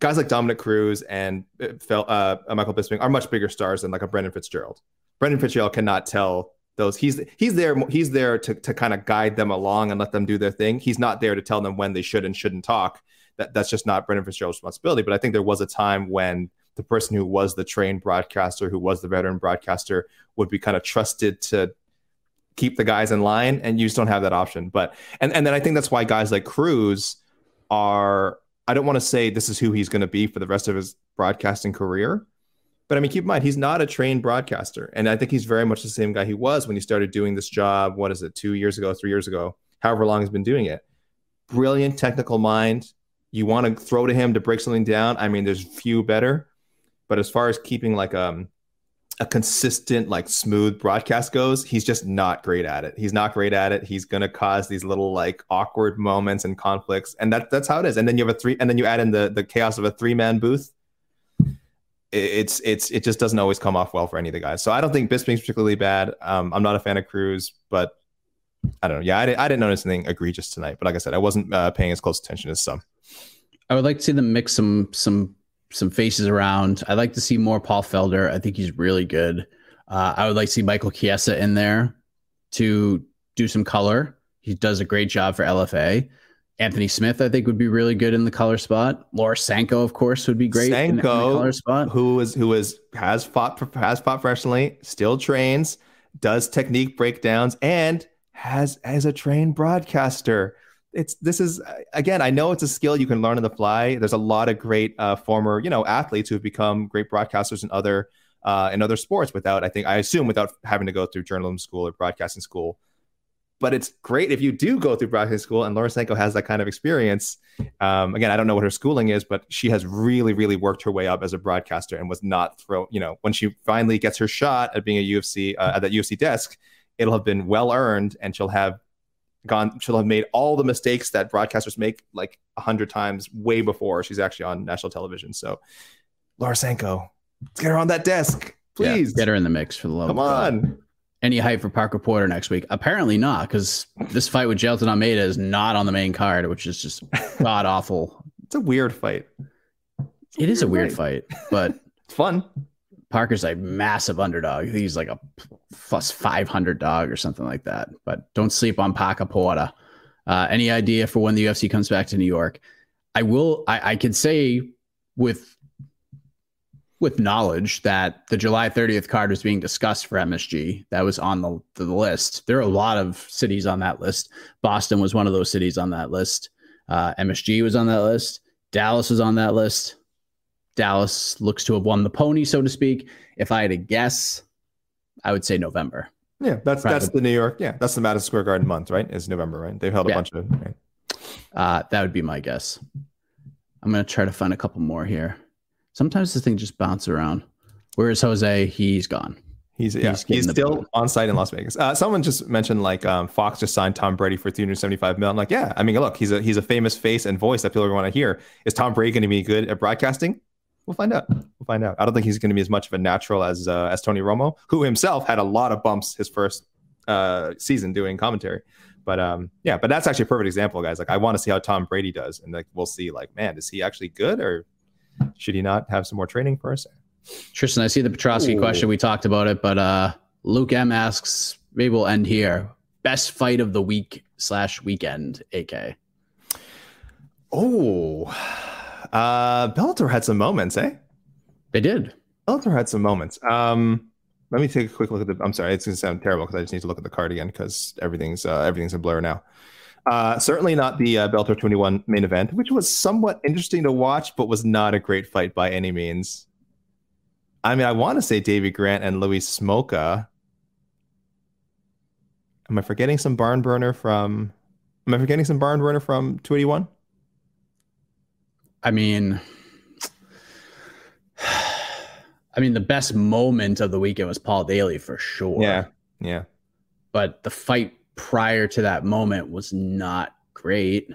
guys like Dominick Cruz and uh, uh, Michael Bisping are much bigger stars than like a Brendan Fitzgerald. Brendan Fitzgerald cannot tell those. He's he's there he's there to to kind of guide them along and let them do their thing. He's not there to tell them when they should and shouldn't talk. That that's just not Brendan Fitzgerald's responsibility. But I think there was a time when the person who was the trained broadcaster, who was the veteran broadcaster, would be kind of trusted to keep the guys in line, and you just don't have that option. But and and then I think that's why guys like Cruz are. I don't want to say this is who he's going to be for the rest of his broadcasting career, but I mean, keep in mind he's not a trained broadcaster, and I think he's very much the same guy he was when he started doing this job. What is it, two years ago, three years ago, however long he's been doing it. Brilliant technical mind. You want to throw to him to break something down. I mean, there's few better. But as far as keeping like um a consistent like smooth broadcast goes, he's just not great at it. He's not great at it. He's gonna cause these little like awkward moments and conflicts, and that that's how it is. And then you have a three, and then you add in the the chaos of a three man booth. It's it's it just doesn't always come off well for any of the guys. So I don't think Bisping's particularly bad. Um, I'm not a fan of Cruz, but I don't know. Yeah, I didn't, I didn't notice anything egregious tonight. But like I said, I wasn't uh, paying as close attention as some. I would like to see them mix some some some faces around. I'd like to see more Paul Felder. I think he's really good. Uh, I would like to see Michael Chiesa in there to do some color. He does a great job for LFA. Anthony Smith, I think, would be really good in the color spot. Laura Sanko, of course, would be great Sanko, in, the, color spot. Who is who is has fought has fought professionally, still trains, does technique breakdowns, and has as a trained broadcaster it's this is again i know it's a skill you can learn on the fly there's a lot of great uh, former you know athletes who have become great broadcasters in other uh, in other sports without i think i assume without having to go through journalism school or broadcasting school but it's great if you do go through broadcasting school and Laura Sanko has that kind of experience. Um, again, I don't know what her schooling is, but she has really, really worked her way up as a broadcaster and was not thrown, you know, when she finally gets her shot at being a UFC, uh, at that UFC desk, it'll have been well earned and she'll have gone she'll have made all the mistakes that broadcasters make like a hundred times way before she's actually on national television. So Laura Sanko, let's get her on that desk. Please yeah, get her in the mix for the love. Come on. Any hype for Parker Porter next week? Apparently not, because this fight with Jailton Almeida is not on the main card, which is just [laughs] god awful. It's a weird fight. It's a it weird is a weird fight, fight but [laughs] it's fun. Parker's a massive underdog. He's like a plus 500 dog or something like that. But don't sleep on Parker Porter. Uh, any idea for when the UFC comes back to New York? I will. I, I can say with with knowledge that the July 30th card was being discussed for MSG. That was on the, the list. There are a lot of cities on that list. Boston was one of those cities on that list. Uh, MSG was on that list. Dallas was on that list. Dallas looks to have won the pony, so to speak. If I had to guess, I would say November. Yeah, that's Probably. that's the New York. Yeah, that's the Madison Square Garden month, right? Is November, right? They've held a yeah. bunch of. Right? Uh, that would be my guess. I'm gonna try to find a couple more here. Sometimes this thing just bounce around. Where is Jose? He's gone. He's yeah, he's, he's still on site in Las Vegas. Uh, someone just mentioned like um, Fox just signed Tom Brady for 375 million. I'm like, yeah, I mean, look, he's a he's a famous face and voice that people want to hear. Is Tom Brady going to be good at broadcasting? We'll find out. We'll find out. I don't think he's going to be as much of a natural as uh, as Tony Romo, who himself had a lot of bumps his first uh, season doing commentary. But um, yeah, but that's actually a perfect example, guys. Like I want to see how Tom Brady does, and like we'll see. Like, man, is he actually good, or should he not have some more training first? Tristan, I see the Petroski question. We talked about it, but uh, Luke M asks, maybe we'll end here. Best fight of the week slash weekend, AK. Oh, uh, Bellator had some moments, eh? They did. Bellator had some moments. Um, let me take a quick look at the. I'm sorry, it's gonna sound terrible because I just need to look at the card again because everything's uh, everything's a blur now. Uh, certainly not the uh, Bellator 21 main event, which was somewhat interesting to watch, but was not a great fight by any means. I mean, I want to say Davey Grant and Louis Smolka. Am I forgetting some barn burner from? Am I forgetting some barn burner from 281? I mean, [sighs] I mean, the best moment of the weekend was Paul Daley for sure. Yeah, yeah. But the fight prior to that moment was not great.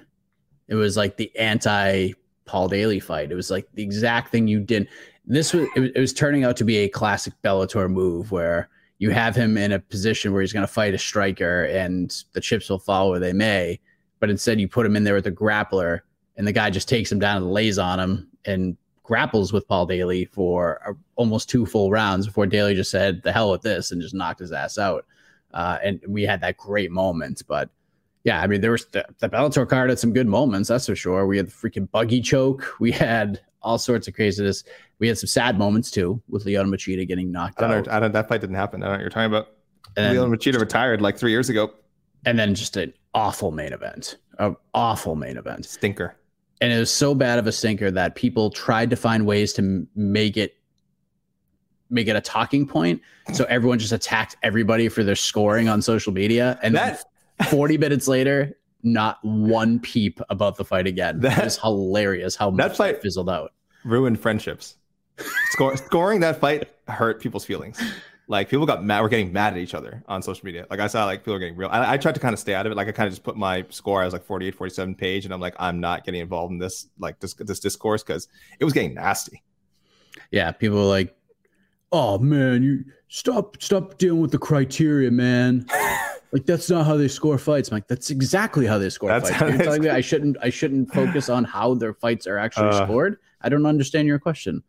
It was like the anti Paul Daley fight. It was like the exact thing you did. This was it, it was turning out to be a classic Bellator move where you have him in a position where he's going to fight a striker and the chips will fall where they may. But instead, you put him in there with a grappler and the guy just takes him down and lays on him and grapples with Paul Daley for almost two full rounds before Daley just said the hell with this and just knocked his ass out. Uh, and we had that great moment, but yeah, I mean there was the, the Bellator card had some good moments, that's for sure. We had the freaking buggy choke, [laughs] we had all sorts of craziness. We had some sad moments too with Lyoto Machida getting knocked I don't out. I don't. That fight didn't happen. I don't know what you're talking about. And- Leon Machida retired like three years ago. and then just an awful main event, an awful main event. Stinker. And it was so bad of a sinker that people tried to find ways to make it make it a talking point so everyone just attacked everybody for their scoring on social media and That 40 minutes later not one peep about the fight again that That- hilarious how much fight- that fizzled out ruined friendships. Score, scoring that fight hurt people's feelings. Like people got mad. We're getting mad at each other on social media. Like I saw, like people are getting real. I, I tried to kind of stay out of it. Like I kind of just put my score. I was like 48, 47 page, and I'm like, I'm not getting involved in this like this this discourse because it was getting nasty. yeah people were like oh man you stop stop dealing with the criteria man [laughs] like that's not how they score fights I'm like that's exactly how they score That's fights You're telling me i shouldn't i shouldn't focus on how their fights are actually Uh. scored i don't understand your question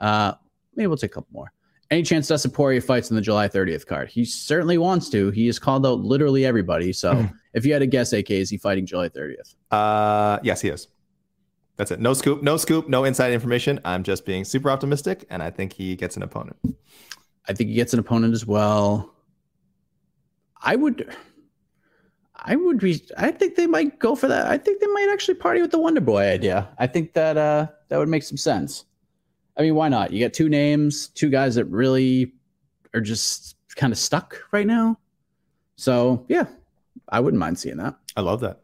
uh maybe we'll take a couple more any chance Dustin Poirier fights in the July 30th card? He certainly wants to. He has called out literally everybody. So if you had to guess, AK, is he fighting July 30th? Uh, yes, he is. That's it. No scoop, no scoop, no inside information. I'm just being super optimistic, and I think he gets an opponent. I think he gets an opponent as well. I would, I would be. I think they might go for that. I think they might actually party with the Wonder Boy idea. I think that uh, that would make some sense. I mean, why not? You got two names, two guys that really are just kind of stuck right now. So yeah, I wouldn't mind seeing that. I love that.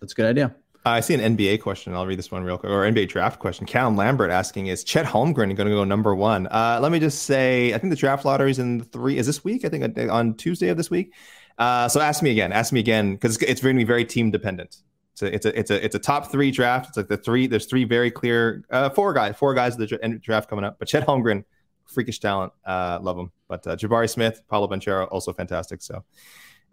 That's a good idea. I see an NBA question. I'll read this one real quick, or NBA draft question. Callum Lambert asking, "Is Chet Holmgren going to go number one?" Uh, let me just say, I think the draft lottery is in three. Is this week? I think on Tuesday of this week. Uh, so ask me again. Ask me again because it's going to be very team dependent. So it's a it's a it's a top three draft. It's like the three. There's three very clear uh, four guys four guys of the dra- draft coming up. But Chet Holmgren, freakish talent. Uh, love him. But uh, Jabari Smith, Paolo Banchero, also fantastic. So.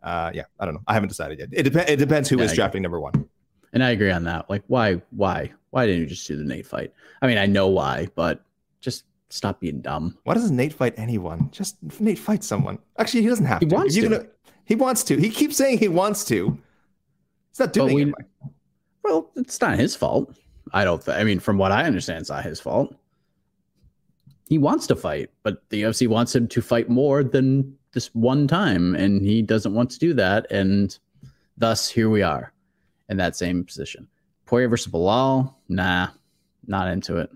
Uh, yeah, I don't know. I haven't decided yet. It, dep- it depends who Yeah, is drafting number one. And I agree on that. Like, why, why, why didn't you just do the Nate fight? I mean, I know why, but just stop being dumb. Why doesn't Nate fight anyone? Just Nate fight someone. Actually, he doesn't have He to. wants to. gonna- he wants to. He keeps saying he wants to. He's not doing we- it. Well, it's not his fault. I don't. Th- I mean, from what I understand, it's not his fault. He wants to fight, but the UFC wants him to fight more than this one time, and he doesn't want to do that. And thus, here we are in that same position. Poirier versus Belal, nah, not into it.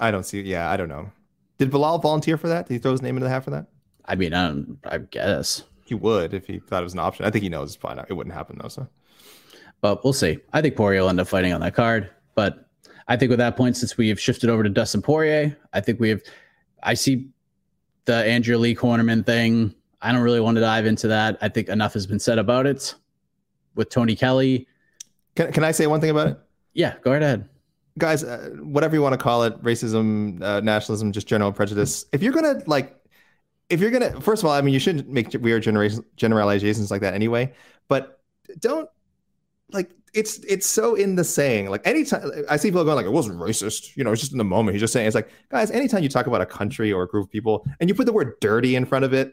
I don't see. Yeah, I don't know. Did Belal volunteer for that? Did he throw his name into the hat for that? I mean, I, don't, I guess. He would if he thought it was an option. I think he knows it's probably not, it wouldn't happen though. So but we'll see. I think Poirier will end up fighting on that card. But I think with that point, since we have shifted over to Dustin Poirier, I think we have. I see the Andrea Lee Cornerman thing. I don't really want to dive into that. I think enough has been said about it with Tony Kelly. can can I say one thing about it? Yeah, go right ahead. guys, uh, whatever you want to call it, racism, uh, nationalism, just general prejudice. If you're gonna like, if you're gonna, first of all, I mean, you shouldn't make weird generation generalizations like that anyway. But don't like it's it's so in the saying. Like anytime I see people going like it wasn't racist, you know, it's just in the moment. He's just saying it's like guys. Anytime you talk about a country or a group of people and you put the word dirty in front of it,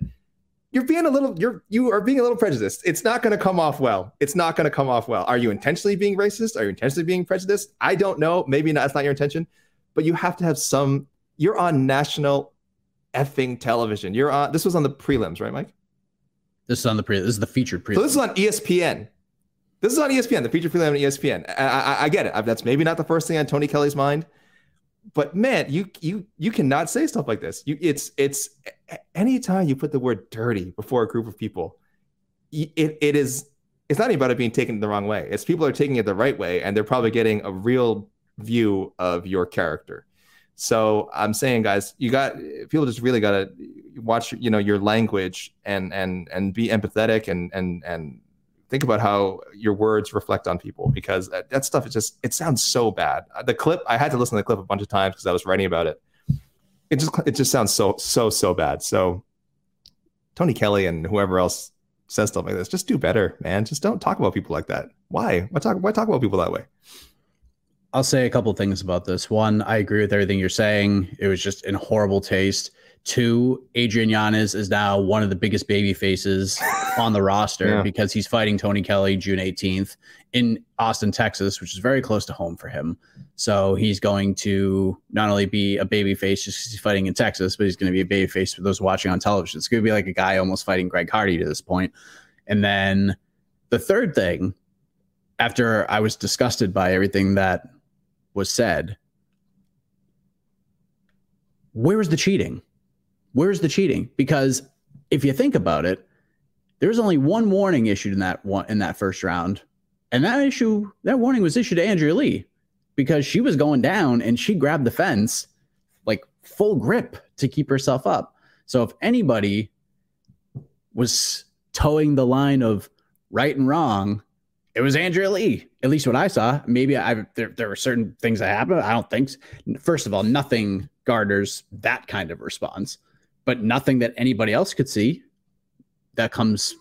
you're being a little you're you are being a little prejudiced. It's not going to come off well. It's not going to come off well. Are you intentionally being racist? Are you intentionally being prejudiced? I don't know. Maybe not. That's not your intention. But you have to have some. You're on national effing television. You're on. This was on the prelims, right, Mike? This is on the pre. This is the featured prelim. So this is on ESPN. This is on ESPN. The featured prelim on ESPN. I, I, I get it. That's maybe not the first thing on Tony Kelly's mind, but man, you you you cannot say stuff like this. You it's it's anytime you put the word dirty before a group of people, it it is it's not even about it being taken the wrong way. It's people are taking it the right way, and they're probably getting a real view of your character. So I'm saying, guys, you got people just really got to watch, you know, your language and and and be empathetic and and and think about how your words reflect on people because that, that stuff is just it sounds so bad. Uh, the clip I had to listen to the clip a bunch of times because I was writing about it. It just it just sounds so so so bad. So Tony Kelly and whoever else says stuff like this, just do better, man. Just don't talk about people like that. Why? Why talk? Why talk about people that way? I'll say a couple things about this. One, I agree with everything you're saying. It was just in horrible taste. Two, Adrian Yanez is now one of the biggest baby faces [laughs] on the roster yeah. because he's fighting Tony Kelly June 18th in Austin, Texas, which is very close to home for him. So he's going to not only be a baby face just because he's fighting in Texas, but he's going to be a baby face for those watching on television. It's going to be like a guy almost fighting Greg Hardy to this point. And then the third thing, after I was disgusted by everything that was said, where's the cheating? Where's the cheating? Because if you think about it, there was only one warning issued in that one in that first round, and that issue that warning was issued to Andrea Lee because she was going down and she grabbed the fence like full grip to keep herself up. So if anybody was toeing the line of right and wrong, it was Andrea Lee. At least what I saw. Maybe I there, there were certain things that happened. I don't think. First of all, nothing garners that kind of response, but nothing that anybody else could see that comes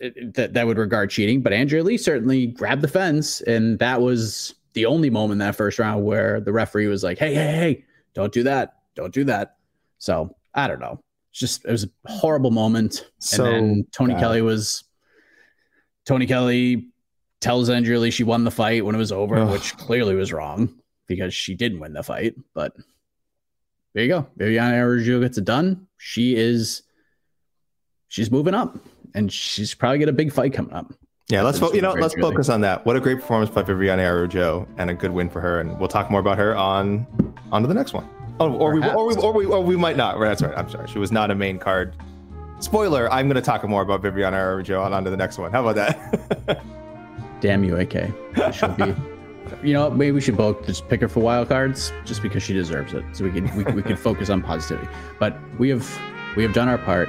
eh, eh, that that would regard cheating. But Andrea Lee certainly grabbed the fence, and that was the only moment in that first round where the referee was like, "Hey, hey, hey, don't do that, don't do that." So I don't know. It's just it was a horrible moment. So and then Tony bad. Kelly was Tony Kelly tells Andrea Lee she won the fight when it was over, Ugh. which clearly was wrong because she didn't win the fight. But there you go. Viviane Araújo gets it done. She is she's moving up and she's probably got a big fight coming up. Yeah, let's fo- you know let's really. focus on that. What a great performance by Viviane Araújo and a good win for her, and we'll talk more about her on on to the next one. Oh, or we, or we, or we, or we might not. That's right. I'm sorry. She was not a main card Spoiler, I'm going to talk more about Viviane Araújo on, on to the next one. How about that? [laughs] Damn you, AK. Be, [laughs] you know, maybe we should both just pick her for wild cards just because she deserves it. So we can we, we can focus on positivity. But we have we have done our part.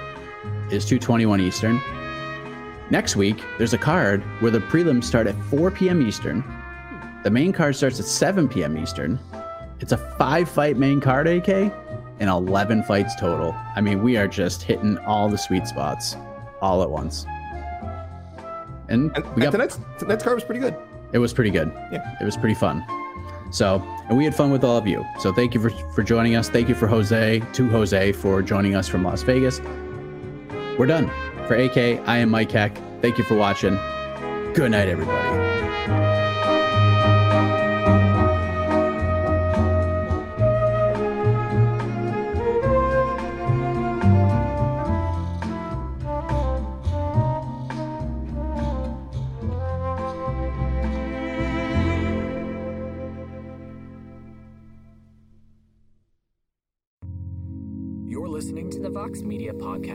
Is 221 Eastern. Next week, there's a card where the prelims start at 4 p.m. Eastern. The main card starts at 7 p.m. Eastern. It's a five fight main card, AK and 11 fights total. I mean, we are just hitting all the sweet spots all at once. And, and we got tonight's, tonight's card was pretty good. It was pretty good. Yeah. It was pretty fun. So, and we had fun with all of you. So, thank you for, for joining us. Thank you for Jose, to Jose, for joining us from Las Vegas. We're done. For AK, I am Mike Heck. Thank you for watching. Good night, everybody.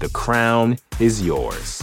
The crown is yours.